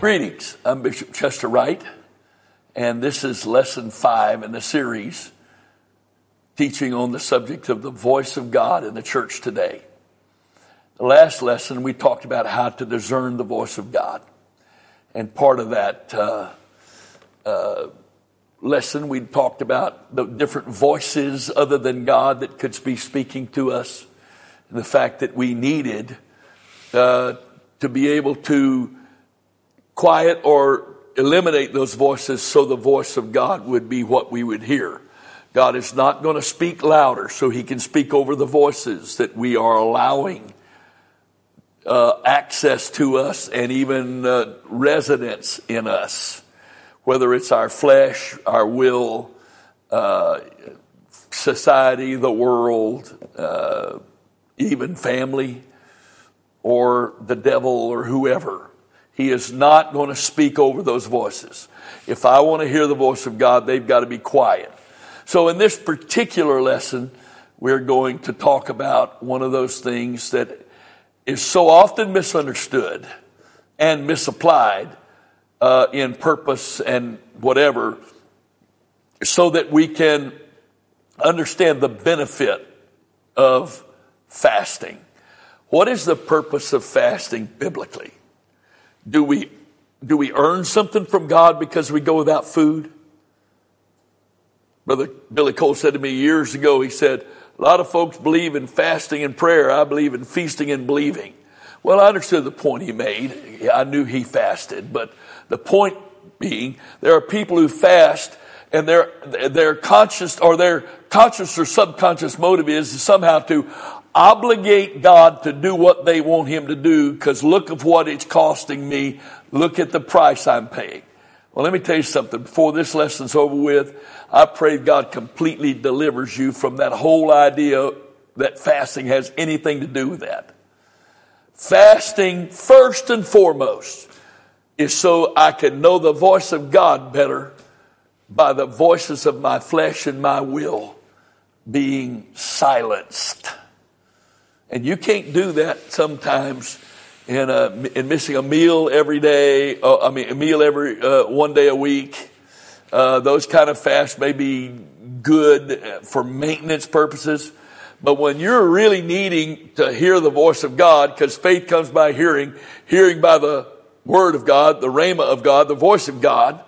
Greetings. I'm Bishop Chester Wright, and this is lesson five in the series teaching on the subject of the voice of God in the church today. The last lesson, we talked about how to discern the voice of God. And part of that uh, uh, lesson, we talked about the different voices other than God that could be speaking to us, and the fact that we needed uh, to be able to quiet or eliminate those voices so the voice of God would be what we would hear. God is not going to speak louder so he can speak over the voices that we are allowing uh, access to us and even uh, residence in us, whether it's our flesh, our will, uh, society, the world, uh, even family, or the devil, or whoever. He is not going to speak over those voices. If I want to hear the voice of God, they've got to be quiet. So in this particular lesson, we're going to talk about one of those things that is so often misunderstood and misapplied uh, in purpose and whatever, so that we can understand the benefit of fasting. What is the purpose of fasting biblically? Do we, do we earn something from God because we go without food? Brother Billy Cole said to me years ago, he said, a lot of folks believe in fasting and prayer. I believe in feasting and believing. Well, I understood the point he made. I knew he fasted, but the point being, there are people who fast and their, their conscious or their conscious or subconscious motive is somehow to obligate God to do what they want him to do because look of what it's costing me. Look at the price I'm paying. Well, let me tell you something. Before this lesson's over with, I pray God completely delivers you from that whole idea that fasting has anything to do with that. Fasting, first and foremost, is so I can know the voice of God better by the voices of my flesh and my will being silenced. And you can't do that sometimes in, a, in missing a meal every day, uh, I mean, a meal every uh, one day a week. Uh, those kind of fasts may be good for maintenance purposes. But when you're really needing to hear the voice of God, because faith comes by hearing, hearing by the word of God, the rhema of God, the voice of God,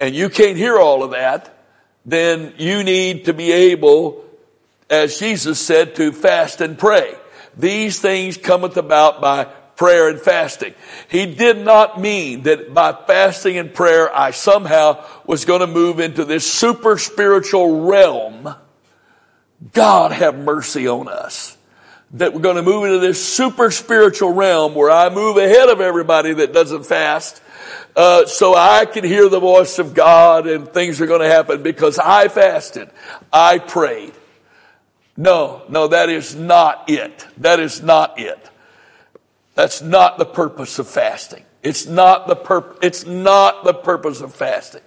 and you can't hear all of that, then you need to be able, as Jesus said, to fast and pray. These things cometh about by prayer and fasting. He did not mean that by fasting and prayer I somehow was going to move into this super spiritual realm. God have mercy on us. That we're going to move into this super spiritual realm where I move ahead of everybody that doesn't fast. Uh, so I can hear the voice of God and things are going to happen because I fasted. I prayed. No, no, that is not it. That is not it. That's not the purpose of fasting. It's not the purpose, it's not the purpose of fasting.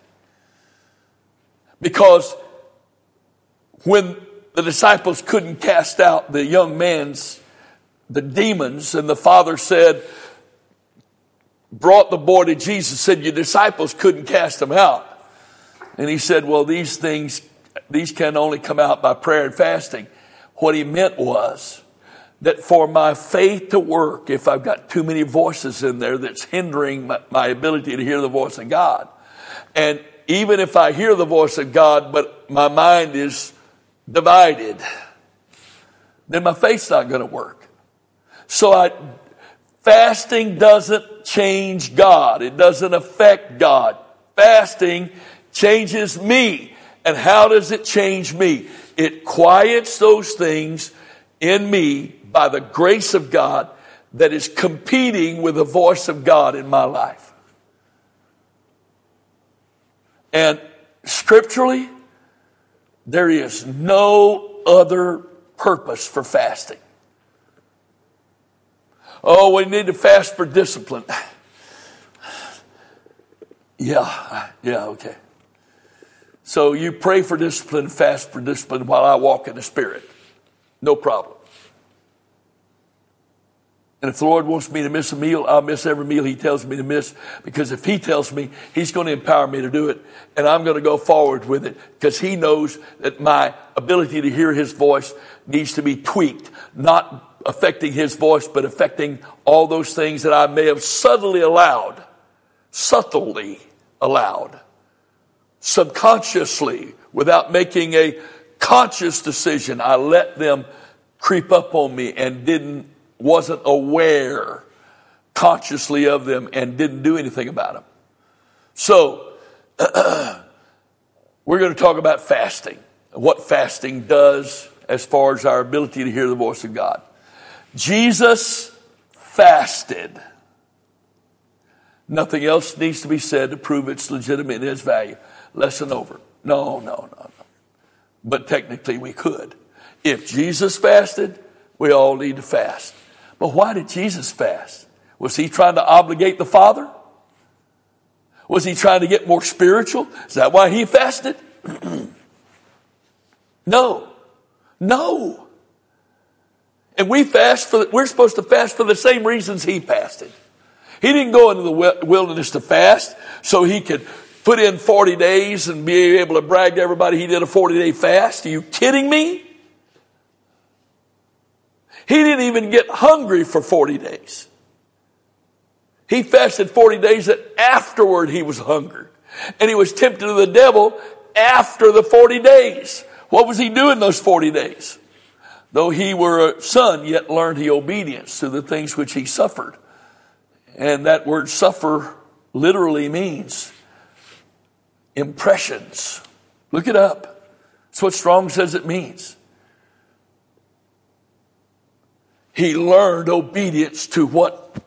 Because when the disciples couldn't cast out the young man's, the demons, and the father said, brought the boy to Jesus, said, your disciples couldn't cast them out. And he said, well, these things, these can only come out by prayer and fasting. What he meant was that for my faith to work, if I've got too many voices in there that's hindering my, my ability to hear the voice of God, and even if I hear the voice of God, but my mind is divided, then my faith's not going to work. So I, fasting doesn't change God. It doesn't affect God. Fasting changes me. And how does it change me? It quiets those things in me by the grace of God that is competing with the voice of God in my life. And scripturally, there is no other purpose for fasting. Oh, we need to fast for discipline. Yeah, yeah, okay. So you pray for discipline, fast for discipline while I walk in the Spirit. No problem. And if the Lord wants me to miss a meal, I'll miss every meal He tells me to miss because if He tells me, He's going to empower me to do it and I'm going to go forward with it because He knows that my ability to hear His voice needs to be tweaked, not affecting His voice, but affecting all those things that I may have subtly allowed, subtly allowed, subconsciously, without making a conscious decision. I let them creep up on me and didn't wasn't aware consciously of them and didn't do anything about them. So, we're going to talk about fasting, what fasting does as far as our ability to hear the voice of God. Jesus fasted. Nothing else needs to be said to prove its legitimate and its value. Lesson over. No, no, no, no. But technically we could. If Jesus fasted, we all need to fast. But why did Jesus fast? Was he trying to obligate the Father? Was he trying to get more spiritual? Is that why he fasted? no. No. And we fast for, we're supposed to fast for the same reasons he fasted. He didn't go into the wilderness to fast so he could put in 40 days and be able to brag to everybody he did a 40 day fast. Are you kidding me? He didn't even get hungry for 40 days. He fasted 40 days and afterward he was hungry. And he was tempted of the devil after the 40 days. What was he doing those 40 days? Though he were a son, yet learned he obedience to the things which he suffered. And that word suffer literally means impressions. Look it up. That's what Strong says it means. he learned obedience to what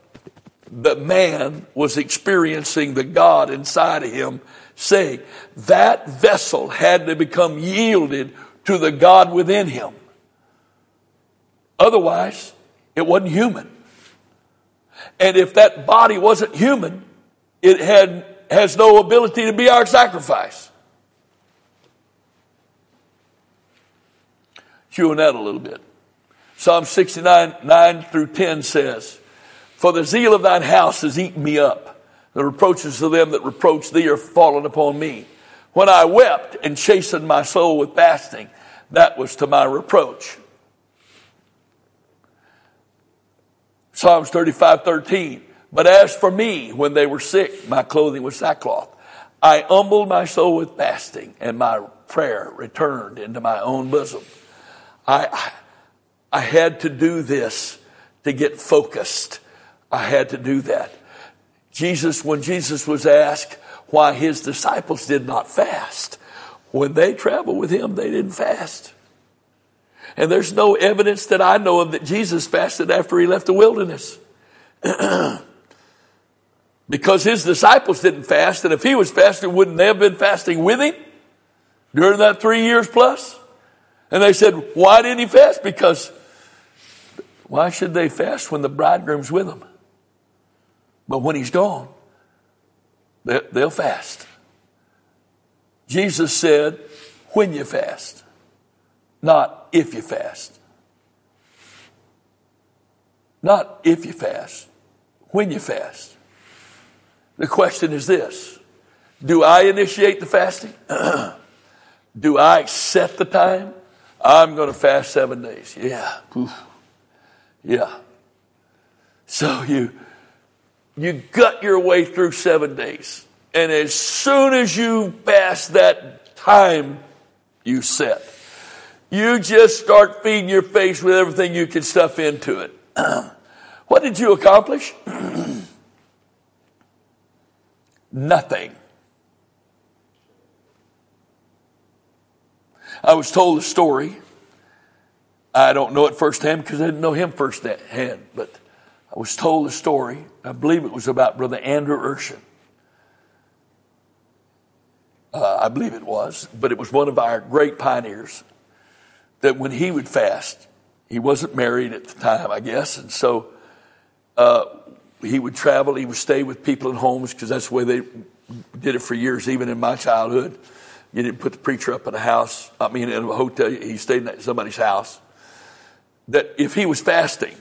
the man was experiencing the God inside of him saying. That vessel had to become yielded to the God within him. Otherwise, it wasn't human. And if that body wasn't human, it had, has no ability to be our sacrifice. Chewing that a little bit. Psalm 69, 9 through 10 says, For the zeal of thine house has eaten me up. The reproaches of them that reproach thee are fallen upon me. When I wept and chastened my soul with fasting, that was to my reproach. Psalms 35, 13. But as for me, when they were sick, my clothing was sackcloth. I humbled my soul with fasting, and my prayer returned into my own bosom. I, I had to do this to get focused. I had to do that. Jesus, when Jesus was asked why his disciples did not fast, when they traveled with him, they didn't fast. And there's no evidence that I know of that Jesus fasted after he left the wilderness. because his disciples didn't fast, and if he was fasting, wouldn't they have been fasting with him during that three years plus? And they said, why didn't he fast? Because why should they fast when the bridegroom's with them? But when he's gone, they'll fast. Jesus said, when you fast, not if you fast. Not if you fast, when you fast. The question is this Do I initiate the fasting? Do I set the time? I'm going to fast seven days. Yeah. Oof. Yeah. So you, you gut your way through seven days. And as soon as you pass that time you set, you just start feeding your face with everything you can stuff into it. what did you accomplish? Nothing. I was told a story I don't know it firsthand because I didn't know him firsthand, but I was told a story. I believe it was about Brother Andrew Urshan. Uh, I believe it was, but it was one of our great pioneers that when he would fast, he wasn't married at the time, I guess, and so uh, he would travel. He would stay with people in homes because that's the way they did it for years, even in my childhood. You didn't put the preacher up in a house. I mean, in a hotel. He stayed in somebody's house that if he was fasting,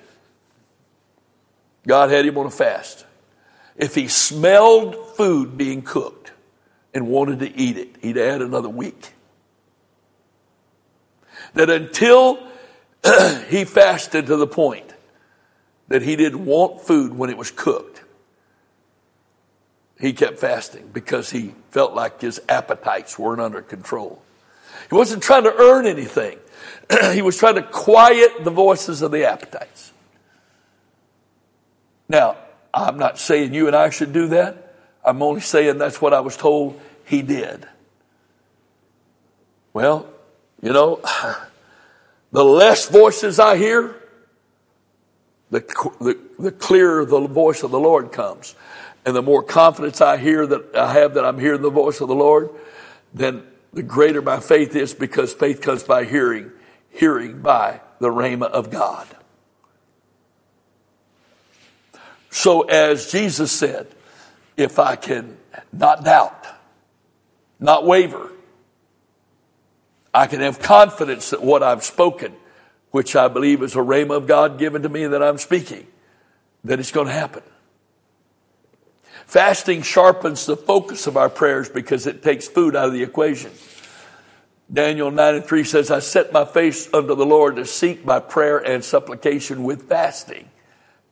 God had him on a fast. If he smelled food being cooked and wanted to eat it, he'd add another week. That until he fasted to the point that he didn't want food when it was cooked, he kept fasting because he felt like his appetites weren't under control. He wasn't trying to earn anything. he was trying to quiet the voices of the appetites. Now, I'm not saying you and I should do that. I'm only saying that's what I was told he did. Well, you know, the less voices I hear, the, the, the clearer the voice of the Lord comes. And the more confidence I hear that I have that I'm hearing the voice of the Lord, then the greater my faith is because faith comes by hearing, hearing by the rhema of God. So as Jesus said, if I can not doubt, not waver, I can have confidence that what I've spoken, which I believe is a rhema of God given to me that I'm speaking, that it's going to happen. Fasting sharpens the focus of our prayers because it takes food out of the equation. Daniel 9 and 3 says, I set my face unto the Lord to seek by prayer and supplication with fasting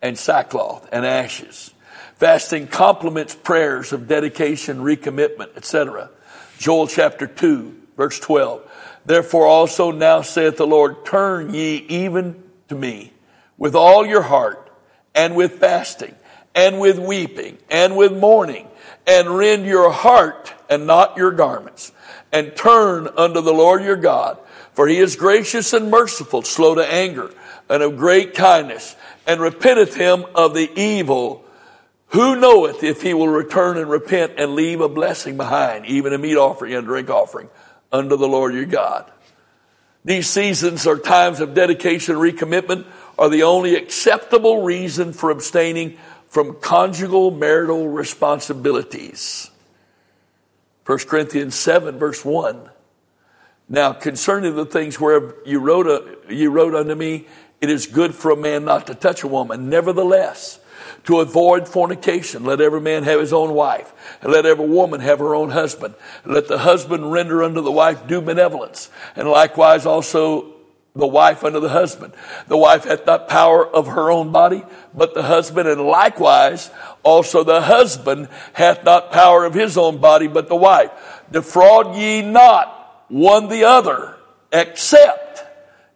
and sackcloth and ashes. Fasting complements prayers of dedication, recommitment, etc. Joel chapter 2, verse 12. Therefore also now saith the Lord, turn ye even to me with all your heart and with fasting and with weeping and with mourning and rend your heart and not your garments and turn unto the Lord your God. For he is gracious and merciful, slow to anger and of great kindness and repenteth him of the evil. Who knoweth if he will return and repent and leave a blessing behind, even a meat offering and drink offering unto the Lord your God? These seasons are times of dedication, and recommitment, are the only acceptable reason for abstaining from conjugal marital responsibilities. 1 Corinthians 7 verse 1. Now concerning the things where you wrote, a, you wrote unto me, it is good for a man not to touch a woman. Nevertheless, to avoid fornication, let every man have his own wife, and let every woman have her own husband. Let the husband render unto the wife due benevolence, and likewise also the wife unto the husband. The wife hath not power of her own body, but the husband, and likewise also the husband hath not power of his own body, but the wife. Defraud ye not one the other, except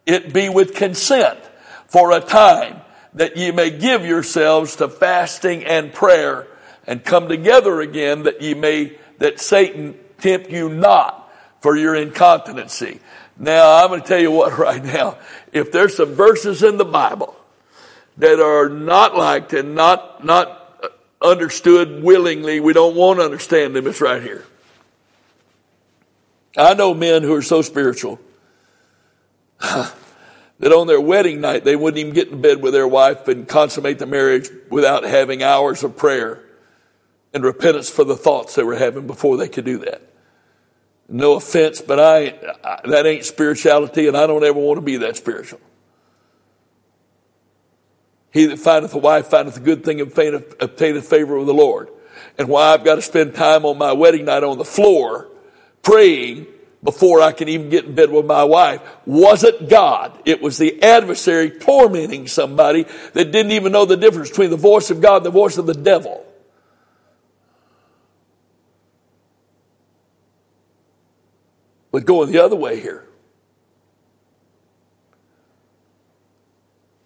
it be with consent for a time that ye may give yourselves to fasting and prayer and come together again that ye may, that Satan tempt you not for your incontinency. Now, I'm going to tell you what right now. If there's some verses in the Bible that are not liked and not, not understood willingly, we don't want to understand them, it's right here. I know men who are so spiritual that on their wedding night they wouldn't even get in bed with their wife and consummate the marriage without having hours of prayer and repentance for the thoughts they were having before they could do that. No offense, but I, I, that ain't spirituality, and I don't ever want to be that spiritual. He that findeth a wife findeth a good thing and obtaineth favor with the Lord. And why I've got to spend time on my wedding night on the floor praying before I can even get in bed with my wife wasn't God. It was the adversary tormenting somebody that didn't even know the difference between the voice of God and the voice of the devil. But going the other way here.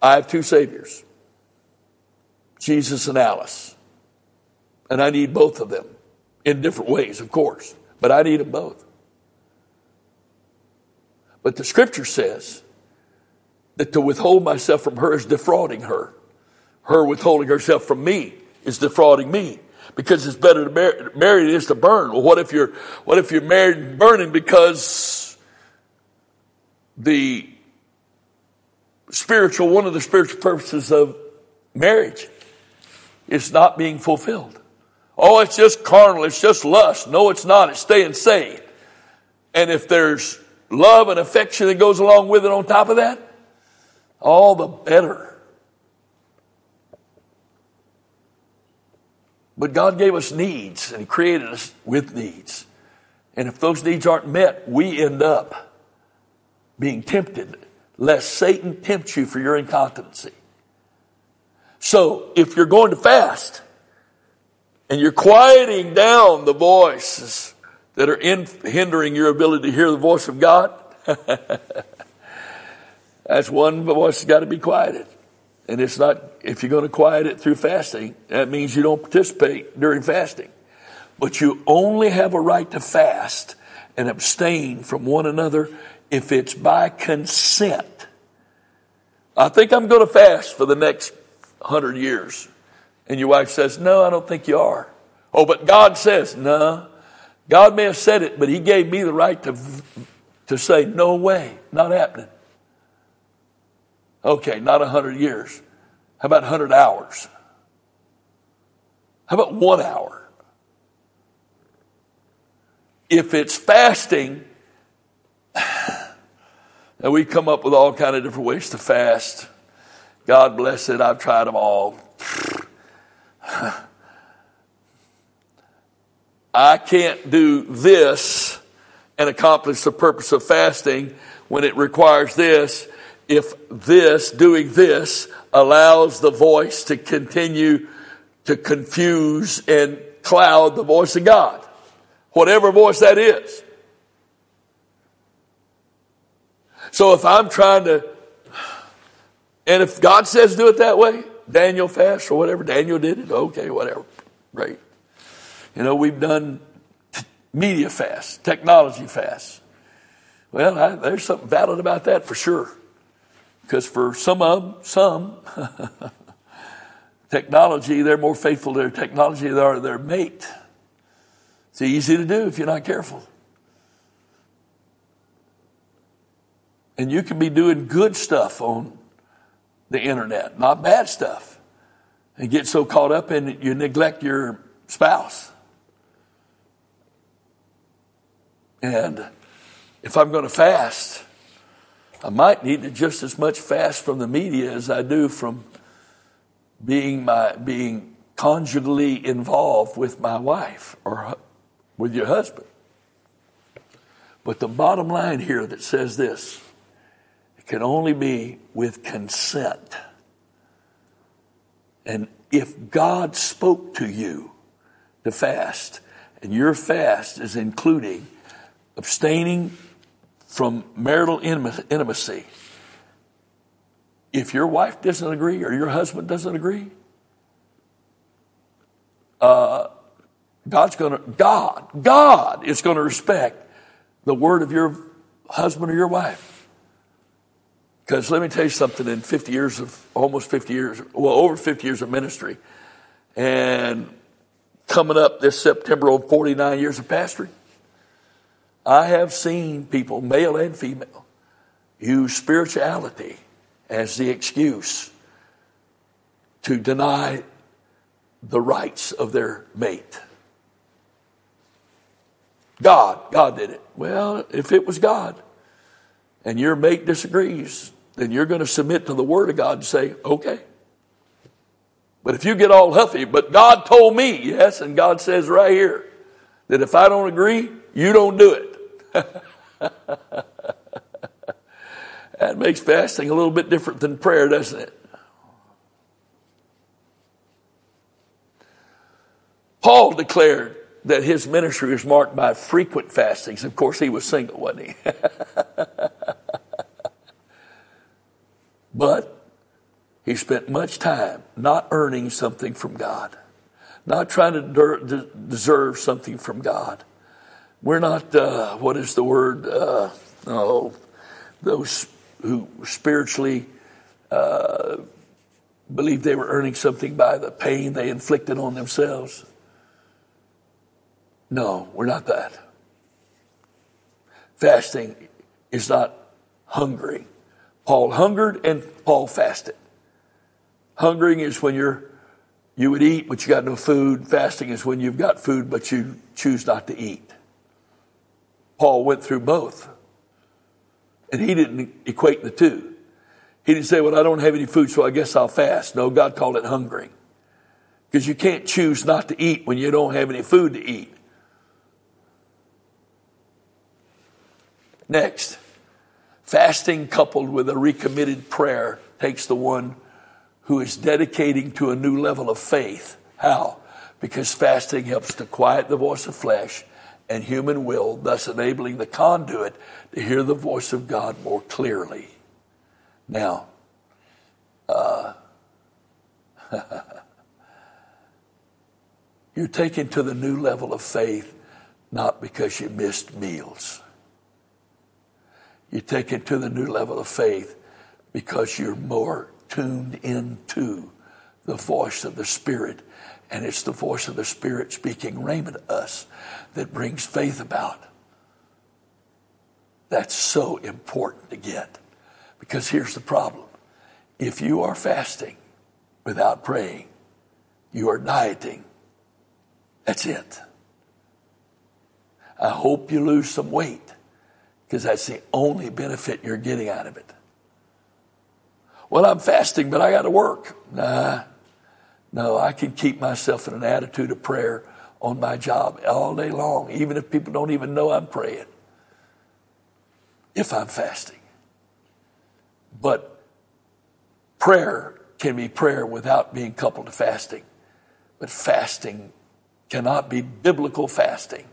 I have two saviors. Jesus and Alice. And I need both of them in different ways, of course, but I need them both. But the scripture says that to withhold myself from her is defrauding her. Her withholding herself from me is defrauding me because it's better to marry, than it is to burn. Well, what if you're, what if you're married and burning because the spiritual, one of the spiritual purposes of marriage is not being fulfilled. Oh, it's just carnal. It's just lust. No, it's not. It's staying saved. And if there's love and affection that goes along with it on top of that, all the better. But God gave us needs and He created us with needs. And if those needs aren't met, we end up being tempted, lest Satan tempt you for your incontinency. So if you're going to fast and you're quieting down the voices that are in, hindering your ability to hear the voice of God, that's one voice that's got to be quieted. And it's not, if you're going to quiet it through fasting, that means you don't participate during fasting. But you only have a right to fast and abstain from one another if it's by consent. I think I'm going to fast for the next hundred years. And your wife says, no, I don't think you are. Oh, but God says, no. God may have said it, but he gave me the right to, to say, no way, not happening. Okay, not a hundred years. How about a hundred hours? How about one hour? If it's fasting, and we come up with all kind of different ways to fast. God bless it. I've tried them all. I can't do this and accomplish the purpose of fasting when it requires this if this, doing this, allows the voice to continue to confuse and cloud the voice of God. Whatever voice that is. So if I'm trying to, and if God says do it that way, Daniel fast or whatever, Daniel did it, okay, whatever, great. You know, we've done media fast, technology fast. Well, I, there's something valid about that for sure. Because for some of some, technology, they're more faithful to their technology than they are their mate. It's easy to do if you're not careful. And you can be doing good stuff on the internet, not bad stuff. And get so caught up in it, you neglect your spouse. And if I'm going to fast, I might need to just as much fast from the media as I do from being my being conjugally involved with my wife or with your husband. But the bottom line here that says this it can only be with consent. And if God spoke to you to fast, and your fast is including abstaining from marital intimacy, if your wife doesn't agree or your husband doesn't agree, uh, God's going to, God, God is going to respect the word of your husband or your wife. Because let me tell you something, in 50 years of, almost 50 years, well, over 50 years of ministry, and coming up this September of 49 years of pastoring, I have seen people, male and female, use spirituality as the excuse to deny the rights of their mate. God, God did it. Well, if it was God and your mate disagrees, then you're going to submit to the Word of God and say, okay. But if you get all huffy, but God told me, yes, and God says right here that if I don't agree, you don't do it. that makes fasting a little bit different than prayer, doesn't it? Paul declared that his ministry was marked by frequent fastings. Of course, he was single, wasn't he? But he spent much time not earning something from God, not trying to deserve something from God. We're not, uh, what is the word? Uh, oh, those who spiritually uh, believed they were earning something by the pain they inflicted on themselves. No, we're not that. Fasting is not hungering. Paul hungered and Paul fasted. Hungering is when you're you would eat but you got no food. Fasting is when you've got food but you choose not to eat. Paul went through both. And he didn't equate the two. He didn't say, Well, I don't have any food, so I guess I'll fast. No, God called it hungering. Because you can't choose not to eat when you don't have any food to eat. Next, fasting coupled with a recommitted prayer takes the one who is dedicating to a new level of faith. How? Because fasting helps to quiet the voice of flesh and human will, thus enabling the conduit to hear the voice of God more clearly. Now, uh, you're taken to the new level of faith not because you missed meals. You're taken to the new level of faith because you're more tuned into the voice of the Spirit. And it's the voice of the Spirit speaking to us that brings faith about. That's so important to get. Because here's the problem if you are fasting without praying, you are dieting. That's it. I hope you lose some weight because that's the only benefit you're getting out of it. Well, I'm fasting, but I got to work. Nah, no, I can keep myself in an attitude of prayer on my job all day long, even if people don't even know I'm praying, if I'm fasting. But prayer can be prayer without being coupled to fasting. But fasting cannot be biblical fasting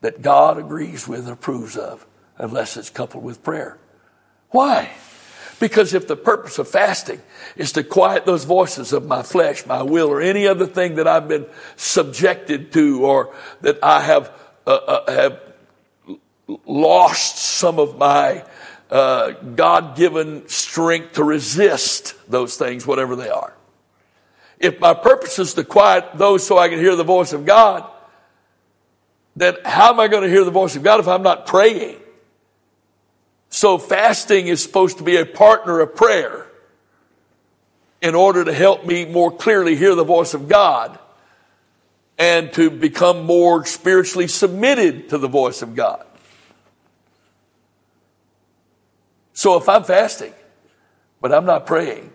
that God agrees with and approves of unless it's coupled with prayer. Why? Because if the purpose of fasting is to quiet those voices of my flesh, my will, or any other thing that I've been subjected to or that I have, uh, uh, have lost some of my uh, God given strength to resist those things, whatever they are. If my purpose is to quiet those so I can hear the voice of God, then how am I going to hear the voice of God if I'm not praying? So fasting is supposed to be a partner of prayer in order to help me more clearly hear the voice of God and to become more spiritually submitted to the voice of God. So if I'm fasting, but I'm not praying,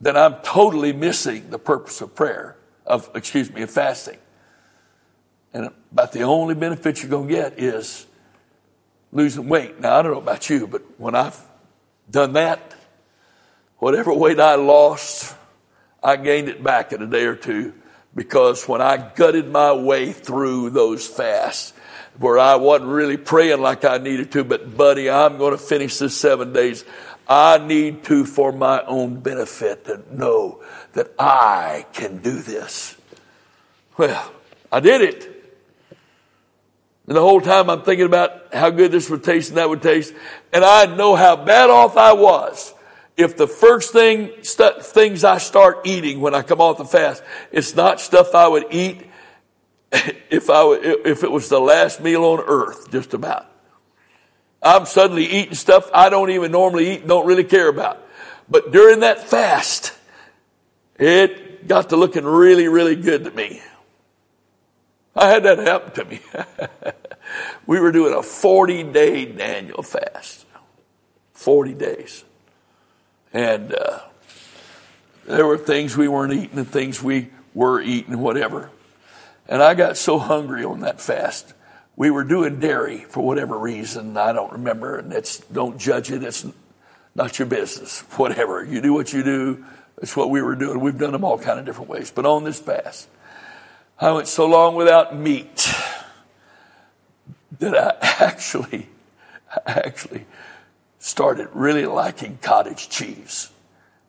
then I'm totally missing the purpose of prayer, of, excuse me, of fasting. And about the only benefit you're going to get is losing weight. Now, I don't know about you, but when I've done that, whatever weight I lost, I gained it back in a day or two because when I gutted my way through those fasts, where I wasn't really praying like I needed to, but buddy, I'm going to finish this seven days. I need to, for my own benefit, to know that I can do this. Well, I did it. And the whole time I'm thinking about how good this would taste and that would taste. And I know how bad off I was if the first thing, st- things I start eating when I come off the fast, it's not stuff I would eat if I if it was the last meal on earth, just about. I'm suddenly eating stuff I don't even normally eat and don't really care about. But during that fast, it got to looking really, really good to me. I had that happen to me. we were doing a 40 day Daniel fast. 40 days. And uh, there were things we weren't eating and things we were eating, whatever. And I got so hungry on that fast. We were doing dairy for whatever reason. I don't remember. And it's, don't judge it. It's not your business. Whatever. You do what you do. It's what we were doing. We've done them all kind of different ways. But on this fast, I went so long without meat that I actually, I actually started really liking cottage cheese.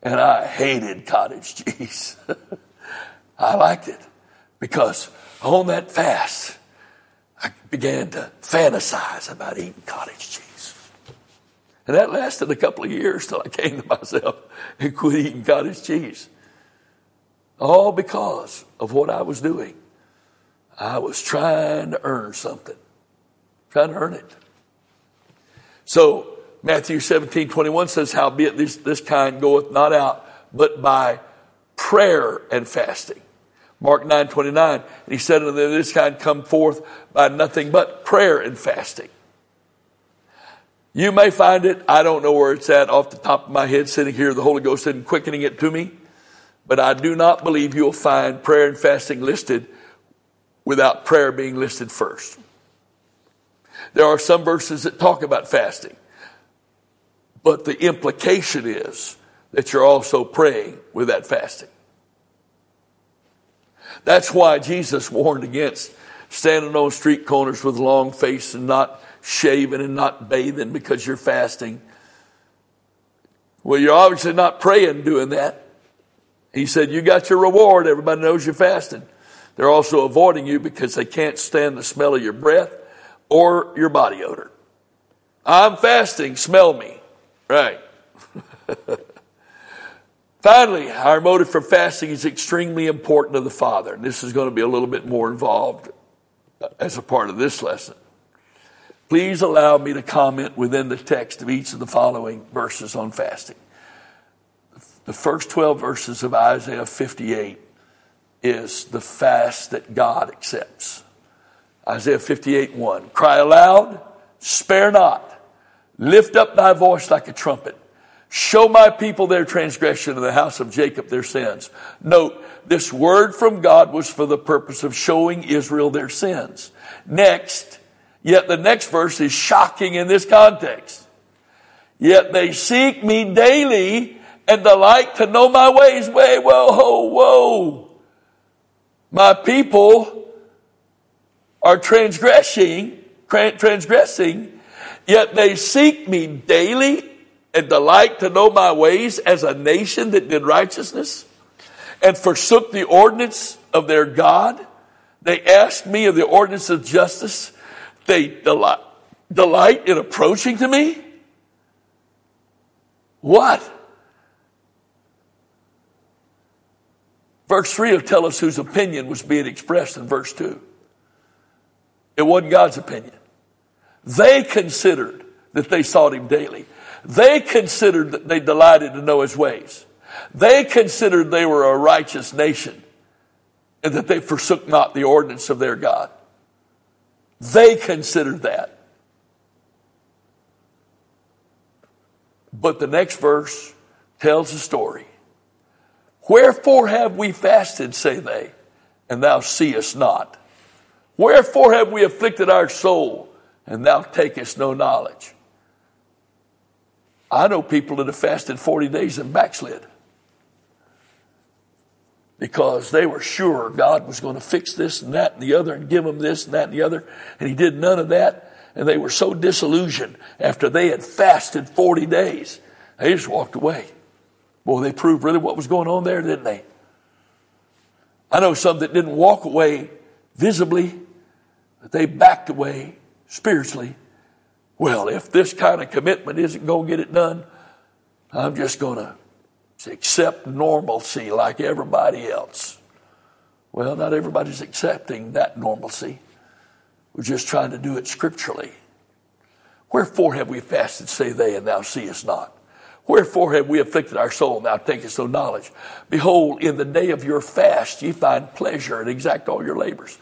And I hated cottage cheese. I liked it because on that fast, I began to fantasize about eating cottage cheese. And that lasted a couple of years till I came to myself and quit eating cottage cheese. All because of what I was doing. I was trying to earn something, to earn it. So Matthew 17, 21 says, Howbeit this, this kind goeth not out, but by prayer and fasting. Mark 9, 29, and he said unto them, This kind come forth by nothing but prayer and fasting. You may find it, I don't know where it's at off the top of my head sitting here, the Holy Ghost isn't quickening it to me. But I do not believe you'll find prayer and fasting listed without prayer being listed first. There are some verses that talk about fasting, but the implication is that you're also praying with that fasting. That's why Jesus warned against standing on street corners with long face and not shaving and not bathing because you're fasting. Well, you're obviously not praying doing that. He said, you got your reward. Everybody knows you're fasting. They're also avoiding you because they can't stand the smell of your breath or your body odor. I'm fasting, smell me. Right. Finally, our motive for fasting is extremely important to the Father. And this is going to be a little bit more involved as a part of this lesson. Please allow me to comment within the text of each of the following verses on fasting. The first 12 verses of Isaiah 58 is the fast that God accepts. Isaiah 58 1. Cry aloud, spare not, lift up thy voice like a trumpet. Show my people their transgression and the house of Jacob their sins. Note, this word from God was for the purpose of showing Israel their sins. Next, yet the next verse is shocking in this context. Yet they seek me daily and delight to know my ways. Whoa, whoa, whoa. My people are transgressing, transgressing, yet they seek me daily and delight to know my ways as a nation that did righteousness and forsook the ordinance of their God. They asked me of the ordinance of justice. They delight, delight in approaching to me. What? Verse 3 will tell us whose opinion was being expressed in verse 2. It wasn't God's opinion. They considered that they sought him daily. They considered that they delighted to know his ways. They considered they were a righteous nation and that they forsook not the ordinance of their God. They considered that. But the next verse tells a story. Wherefore have we fasted, say they, and thou seest not? Wherefore have we afflicted our soul, and thou takest no knowledge? I know people that have fasted 40 days and backslid because they were sure God was going to fix this and that and the other and give them this and that and the other. And He did none of that. And they were so disillusioned after they had fasted 40 days. They just walked away. Boy, they proved really what was going on there, didn't they? I know some that didn't walk away visibly, but they backed away spiritually. Well, if this kind of commitment isn't going to get it done, I'm just going to accept normalcy like everybody else. Well, not everybody's accepting that normalcy. We're just trying to do it scripturally. Wherefore have we fasted, say they, and thou seest not? Wherefore have we afflicted our soul, thou takest no knowledge? Behold, in the day of your fast ye find pleasure and exact all your labors.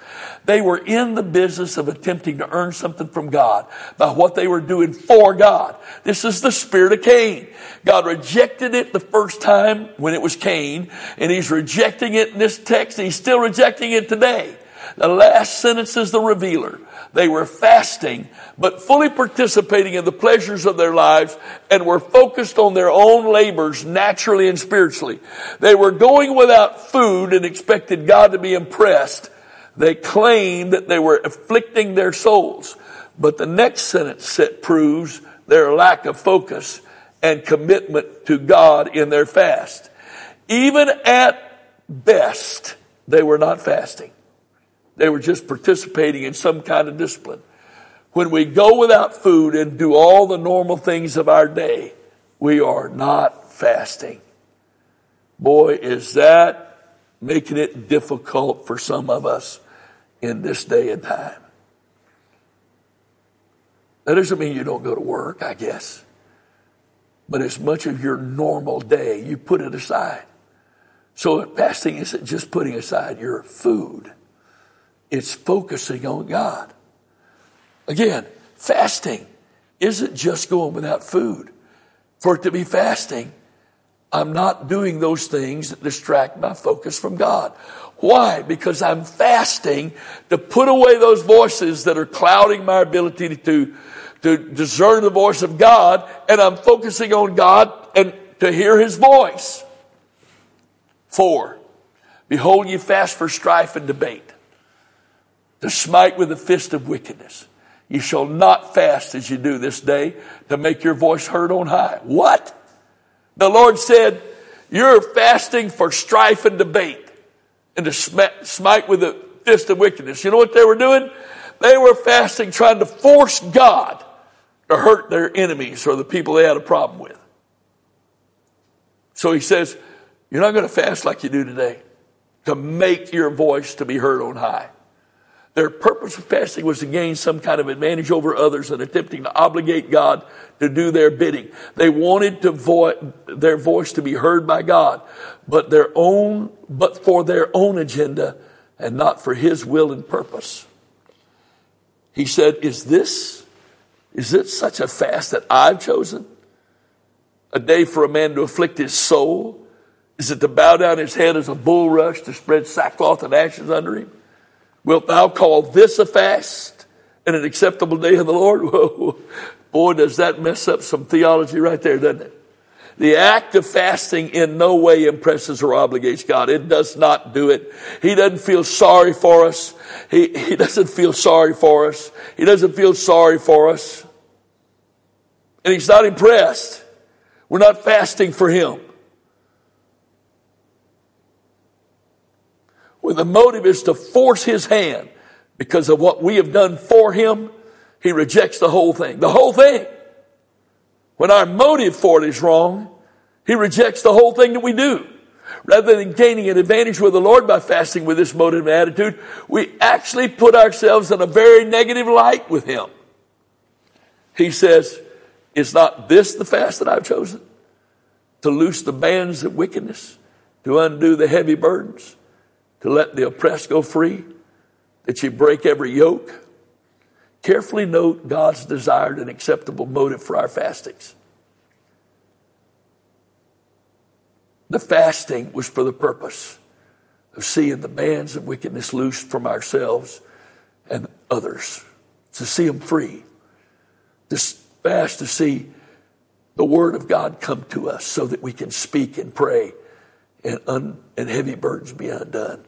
They were in the business of attempting to earn something from God by what they were doing for God. This is the spirit of Cain. God rejected it the first time when it was Cain, and he's rejecting it in this text, and he's still rejecting it today. The last sentence is the revealer. They were fasting, but fully participating in the pleasures of their lives and were focused on their own labors naturally and spiritually. They were going without food and expected God to be impressed. They claimed that they were afflicting their souls. But the next sentence proves their lack of focus and commitment to God in their fast. Even at best, they were not fasting. They were just participating in some kind of discipline. When we go without food and do all the normal things of our day, we are not fasting. Boy, is that making it difficult for some of us in this day and time. That doesn't mean you don't go to work, I guess. But as much of your normal day, you put it aside. So fasting isn't just putting aside your food it's focusing on God. Again, fasting isn't just going without food. For it to be fasting, I'm not doing those things that distract my focus from God. Why? Because I'm fasting to put away those voices that are clouding my ability to, to discern the voice of God, and I'm focusing on God and to hear His voice. Four, behold, ye fast for strife and debate, to smite with the fist of wickedness. You shall not fast as you do this day to make your voice heard on high. What? The Lord said, You're fasting for strife and debate and to smite with the fist of wickedness. You know what they were doing? They were fasting trying to force God to hurt their enemies or the people they had a problem with. So he says, you're not going to fast like you do today to make your voice to be heard on high. Their purpose of fasting was to gain some kind of advantage over others and attempting to obligate God to do their bidding. They wanted to vo- their voice to be heard by God, but their own, but for their own agenda and not for His will and purpose. He said, is this, is it such a fast that I've chosen? A day for a man to afflict his soul? Is it to bow down his head as a bulrush to spread sackcloth and ashes under him? Wilt thou call this a fast and an acceptable day of the Lord? Whoa, boy, does that mess up some theology right there, doesn't it? The act of fasting in no way impresses or obligates God. It does not do it. He doesn't feel sorry for us. He, he doesn't feel sorry for us. He doesn't feel sorry for us. And he's not impressed. We're not fasting for him. When the motive is to force his hand because of what we have done for him, he rejects the whole thing. The whole thing. When our motive for it is wrong, he rejects the whole thing that we do. Rather than gaining an advantage with the Lord by fasting with this motive and attitude, we actually put ourselves in a very negative light with him. He says, is not this the fast that I've chosen? To loose the bands of wickedness, to undo the heavy burdens, to let the oppressed go free, that you break every yoke. Carefully note God's desired and acceptable motive for our fastings. The fasting was for the purpose of seeing the bands of wickedness loosed from ourselves and others, to see them free. This fast to see the Word of God come to us so that we can speak and pray and, un, and heavy burdens be undone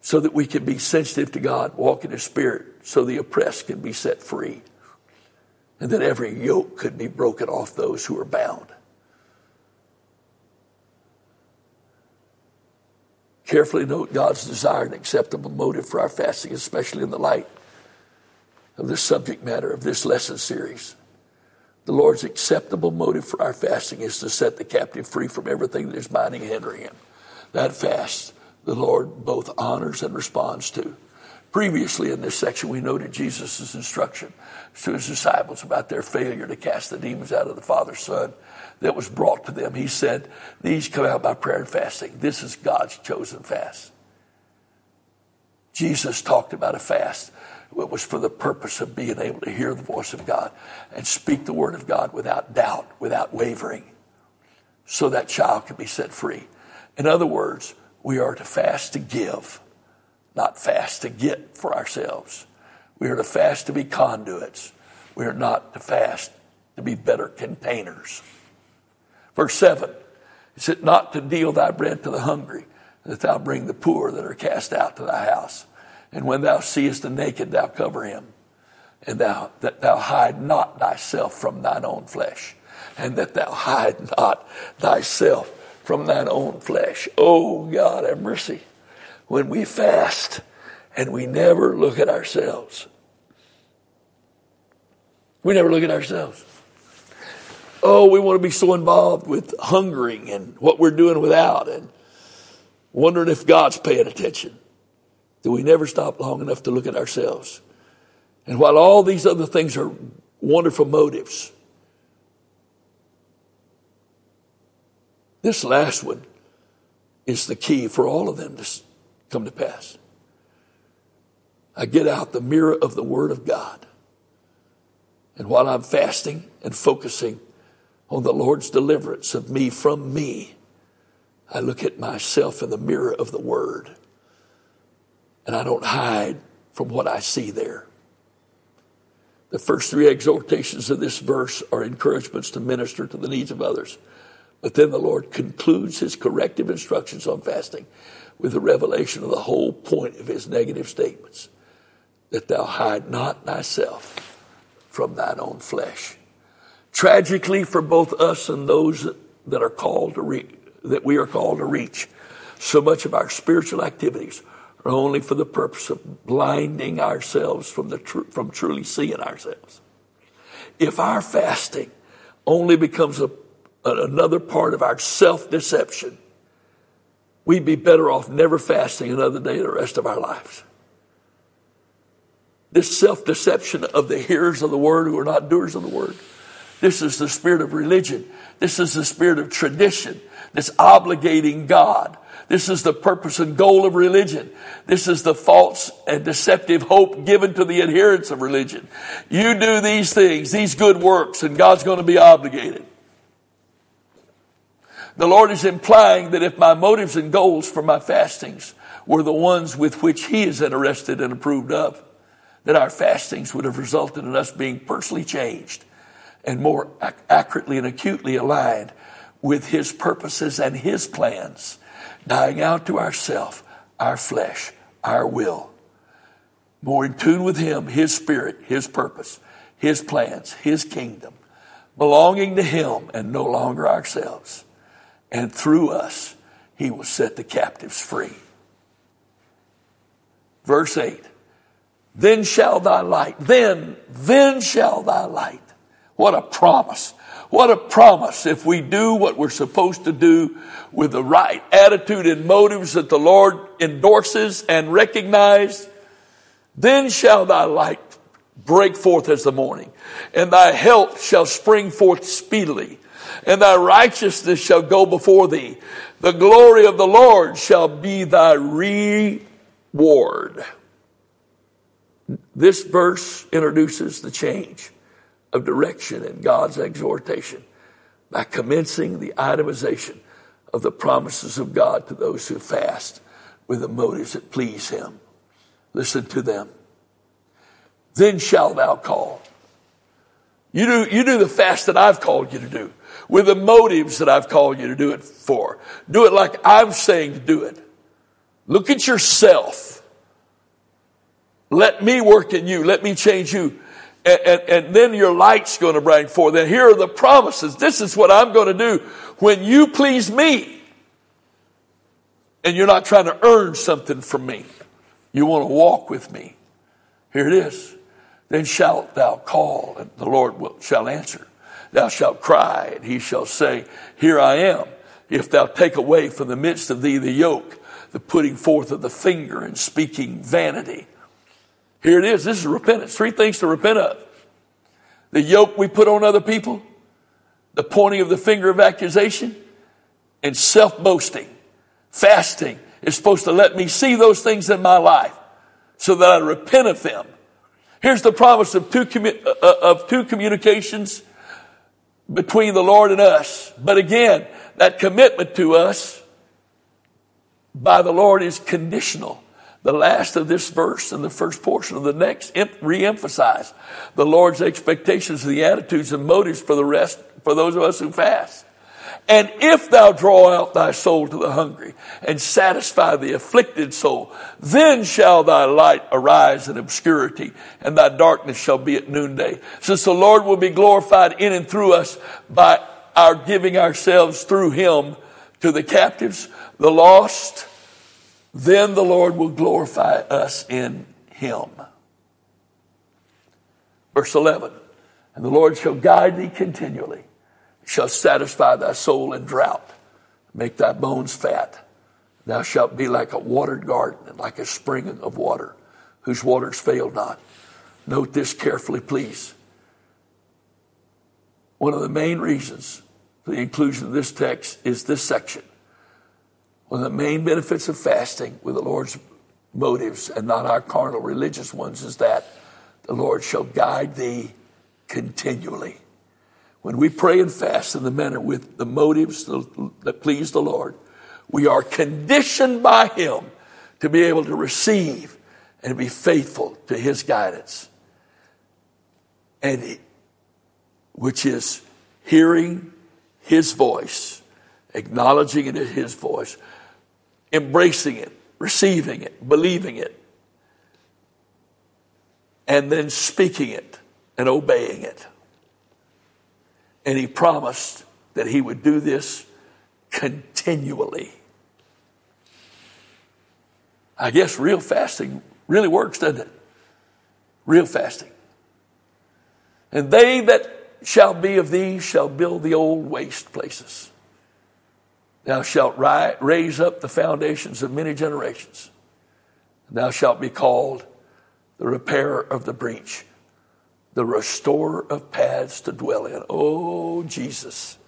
so that we can be sensitive to God, walk in His Spirit, so the oppressed can be set free, and that every yoke could be broken off those who are bound. Carefully note God's desired and acceptable motive for our fasting, especially in the light of this subject matter of this lesson series. The Lord's acceptable motive for our fasting is to set the captive free from everything that is binding and hindering him. That fast the Lord both honors and responds to. Previously in this section, we noted Jesus' instruction to his disciples about their failure to cast the demons out of the Father's Son that was brought to them. He said, These come out by prayer and fasting. This is God's chosen fast. Jesus talked about a fast that was for the purpose of being able to hear the voice of God and speak the word of God without doubt, without wavering, so that child could be set free. In other words, we are to fast to give, not fast to get for ourselves. We are to fast to be conduits. We are not to fast to be better containers. Verse 7 is it not to deal thy bread to the hungry, that thou bring the poor that are cast out to thy house? And when thou seest the naked, thou cover him, and thou, that thou hide not thyself from thine own flesh, and that thou hide not thyself from thine own flesh. Oh, God, have mercy. When we fast and we never look at ourselves, we never look at ourselves. Oh, we want to be so involved with hungering and what we're doing without and wondering if God's paying attention that we never stop long enough to look at ourselves. And while all these other things are wonderful motives, This last one is the key for all of them to come to pass. I get out the mirror of the Word of God. And while I'm fasting and focusing on the Lord's deliverance of me from me, I look at myself in the mirror of the Word and I don't hide from what I see there. The first three exhortations of this verse are encouragements to minister to the needs of others. But then the Lord concludes his corrective instructions on fasting with the revelation of the whole point of his negative statements that thou hide not thyself from thine own flesh. Tragically, for both us and those that are called to reach, that we are called to reach, so much of our spiritual activities are only for the purpose of blinding ourselves from the tr- from truly seeing ourselves. If our fasting only becomes a, another part of our self deception, we'd be better off never fasting another day the rest of our lives. This self deception of the hearers of the word who are not doers of the word. This is the spirit of religion. This is the spirit of tradition that's obligating God this is the purpose and goal of religion. This is the false and deceptive hope given to the adherents of religion. You do these things, these good works, and God's going to be obligated. The Lord is implying that if my motives and goals for my fastings were the ones with which He is interested and approved of, that our fastings would have resulted in us being personally changed and more ac- accurately and acutely aligned with His purposes and His plans dying out to ourself, our flesh, our will. More in tune with Him, His Spirit, His purpose, His plans, His kingdom, belonging to Him and no longer ourselves. And through us, He will set the captives free. Verse 8 Then shall thy light, then, then shall thy light. What a promise. What a promise if we do what we're supposed to do with the right attitude and motives that the Lord endorses and recognizes. Then shall thy light break forth as the morning, and thy help shall spring forth speedily, and thy righteousness shall go before thee. The glory of the Lord shall be thy reward. This verse introduces the change of direction in God's exhortation by commencing the itemization of the promises of God to those who fast with the motives that please Him. Listen to them. Then shalt thou call. You do, you do the fast that I've called you to do with the motives that I've called you to do it for. Do it like I'm saying to do it. Look at yourself. Let me work in you. Let me change you and, and, and, then your light's going to bring forth. And here are the promises. This is what I'm going to do when you please me. And you're not trying to earn something from me. You want to walk with me. Here it is. Then shalt thou call, and the Lord will, shall answer. Thou shalt cry, and he shall say, Here I am. If thou take away from the midst of thee the yoke, the putting forth of the finger and speaking vanity, here it is. This is repentance. Three things to repent of. The yoke we put on other people, the pointing of the finger of accusation, and self-boasting. Fasting is supposed to let me see those things in my life so that I repent of them. Here's the promise of two, commu- uh, uh of two communications between the Lord and us. But again, that commitment to us by the Lord is conditional. The last of this verse and the first portion of the next re-emphasize the Lord's expectations, the attitudes and motives for the rest, for those of us who fast. And if thou draw out thy soul to the hungry and satisfy the afflicted soul, then shall thy light arise in obscurity and thy darkness shall be at noonday. Since the Lord will be glorified in and through us by our giving ourselves through him to the captives, the lost, then the Lord will glorify us in him. Verse 11, and the Lord shall guide thee continually, shall satisfy thy soul in drought, make thy bones fat. Thou shalt be like a watered garden and like a spring of water, whose waters fail not. Note this carefully, please. One of the main reasons for the inclusion of this text is this section. One of the main benefits of fasting with the Lord's motives and not our carnal religious ones is that the Lord shall guide thee continually. When we pray and fast in the manner with the motives that please the Lord, we are conditioned by Him to be able to receive and be faithful to His guidance. And which is hearing His voice, acknowledging it as His voice, embracing it, receiving it, believing it, and then speaking it and obeying it. And he promised that he would do this continually. I guess real fasting really works, doesn't it? Real fasting. And they that shall be of thee shall build the old waste places. Thou shalt ri- raise up the foundations of many generations. Thou shalt be called the repairer of the breach the restorer of paths to dwell in. Oh, Jesus,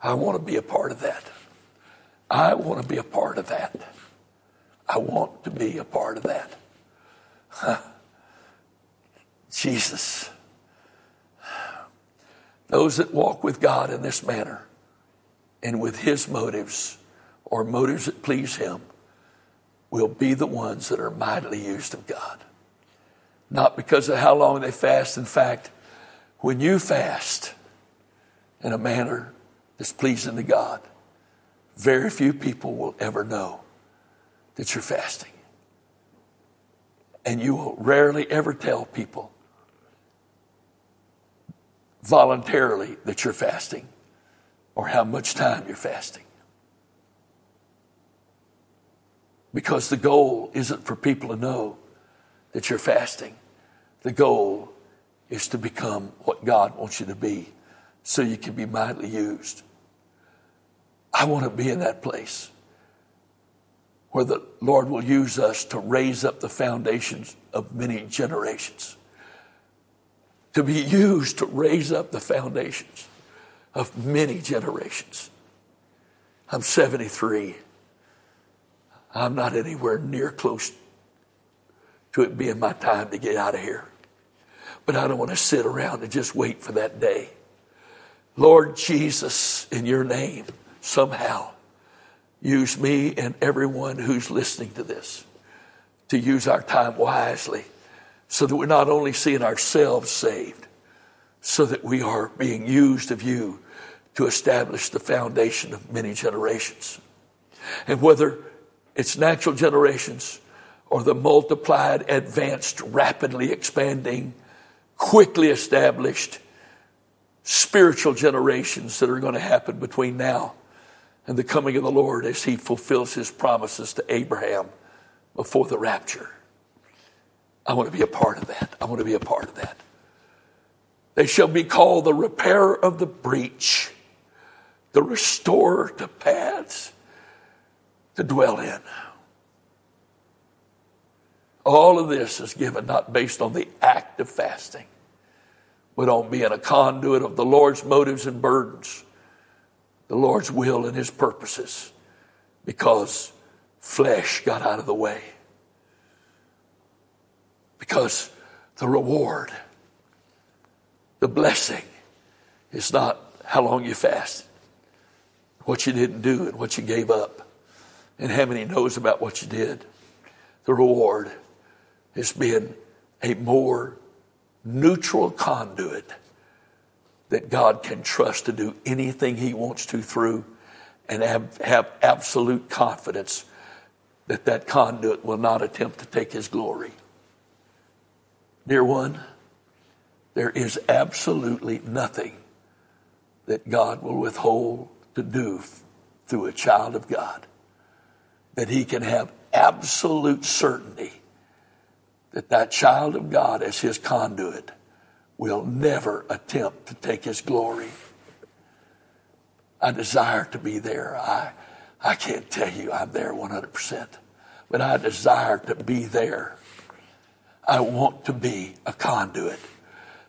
I want to be a part of that. I want to be a part of that. I want to be a part of that. Jesus. Those that walk with God in this manner and with His motives or motives that please Him will be the ones that are mightily used of God not because of how long they fast. In fact, when you fast in a manner that's pleasing to God, very few people will ever know that you're fasting. And you will rarely ever tell people voluntarily that you're fasting or how much time you're fasting. Because the goal isn't for people to know that you're fasting. The goal is to become what God wants you to be so you can be mightily used. I want to be in that place where the Lord will use us to raise up the foundations of many generations. To be used to raise up the foundations of many generations. I'm 73. I'm not anywhere near close to it being my time to get out of here. But I don't want to sit around and just wait for that day. Lord Jesus, in your name, somehow, use me and everyone who's listening to this to use our time wisely so that we're not only seeing ourselves saved, so that we are being used of you to establish the foundation of many generations. And whether it's natural generations or the multiplied, advanced, rapidly expanding quickly established spiritual generations that are going to happen between now and the coming of the Lord as he fulfills his promises to Abraham before the rapture. I want to be a part of that. I want to be a part of that. They shall be called the repairer of the breach, the restorer to paths to dwell in. All of this is given not based on the act of fasting, but on being a conduit of the Lord's motives and burdens, the Lord's will and His purposes, because flesh got out of the way. Because the reward, the blessing, is not how long you fast, what you didn't do and what you gave up, and how many knows about what you did. The reward is being a more neutral conduit that God can trust to do anything He wants to through and have, have absolute confidence that that conduit will not attempt to take His glory. Dear one, there is absolutely nothing that God will withhold to do through a child of God that He can have absolute certainty that that child of God as his conduit will never attempt to take his glory. I desire to be there. I, I can't tell you I'm there 100%, but I desire to be there. I want to be a conduit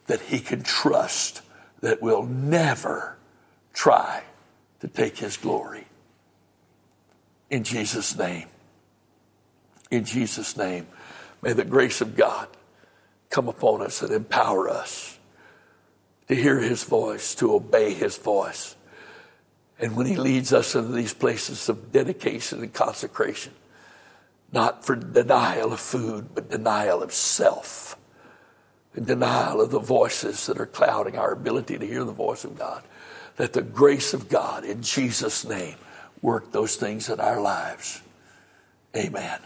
that he can trust that will never try to take his glory. In Jesus' name. In Jesus' name. May the grace of God come upon us and empower us to hear his voice, to obey his voice. And when he leads us into these places of dedication and consecration, not for denial of food, but denial of self, and denial of the voices that are clouding our ability to hear the voice of God, that the grace of God in Jesus' name work those things in our lives. Amen.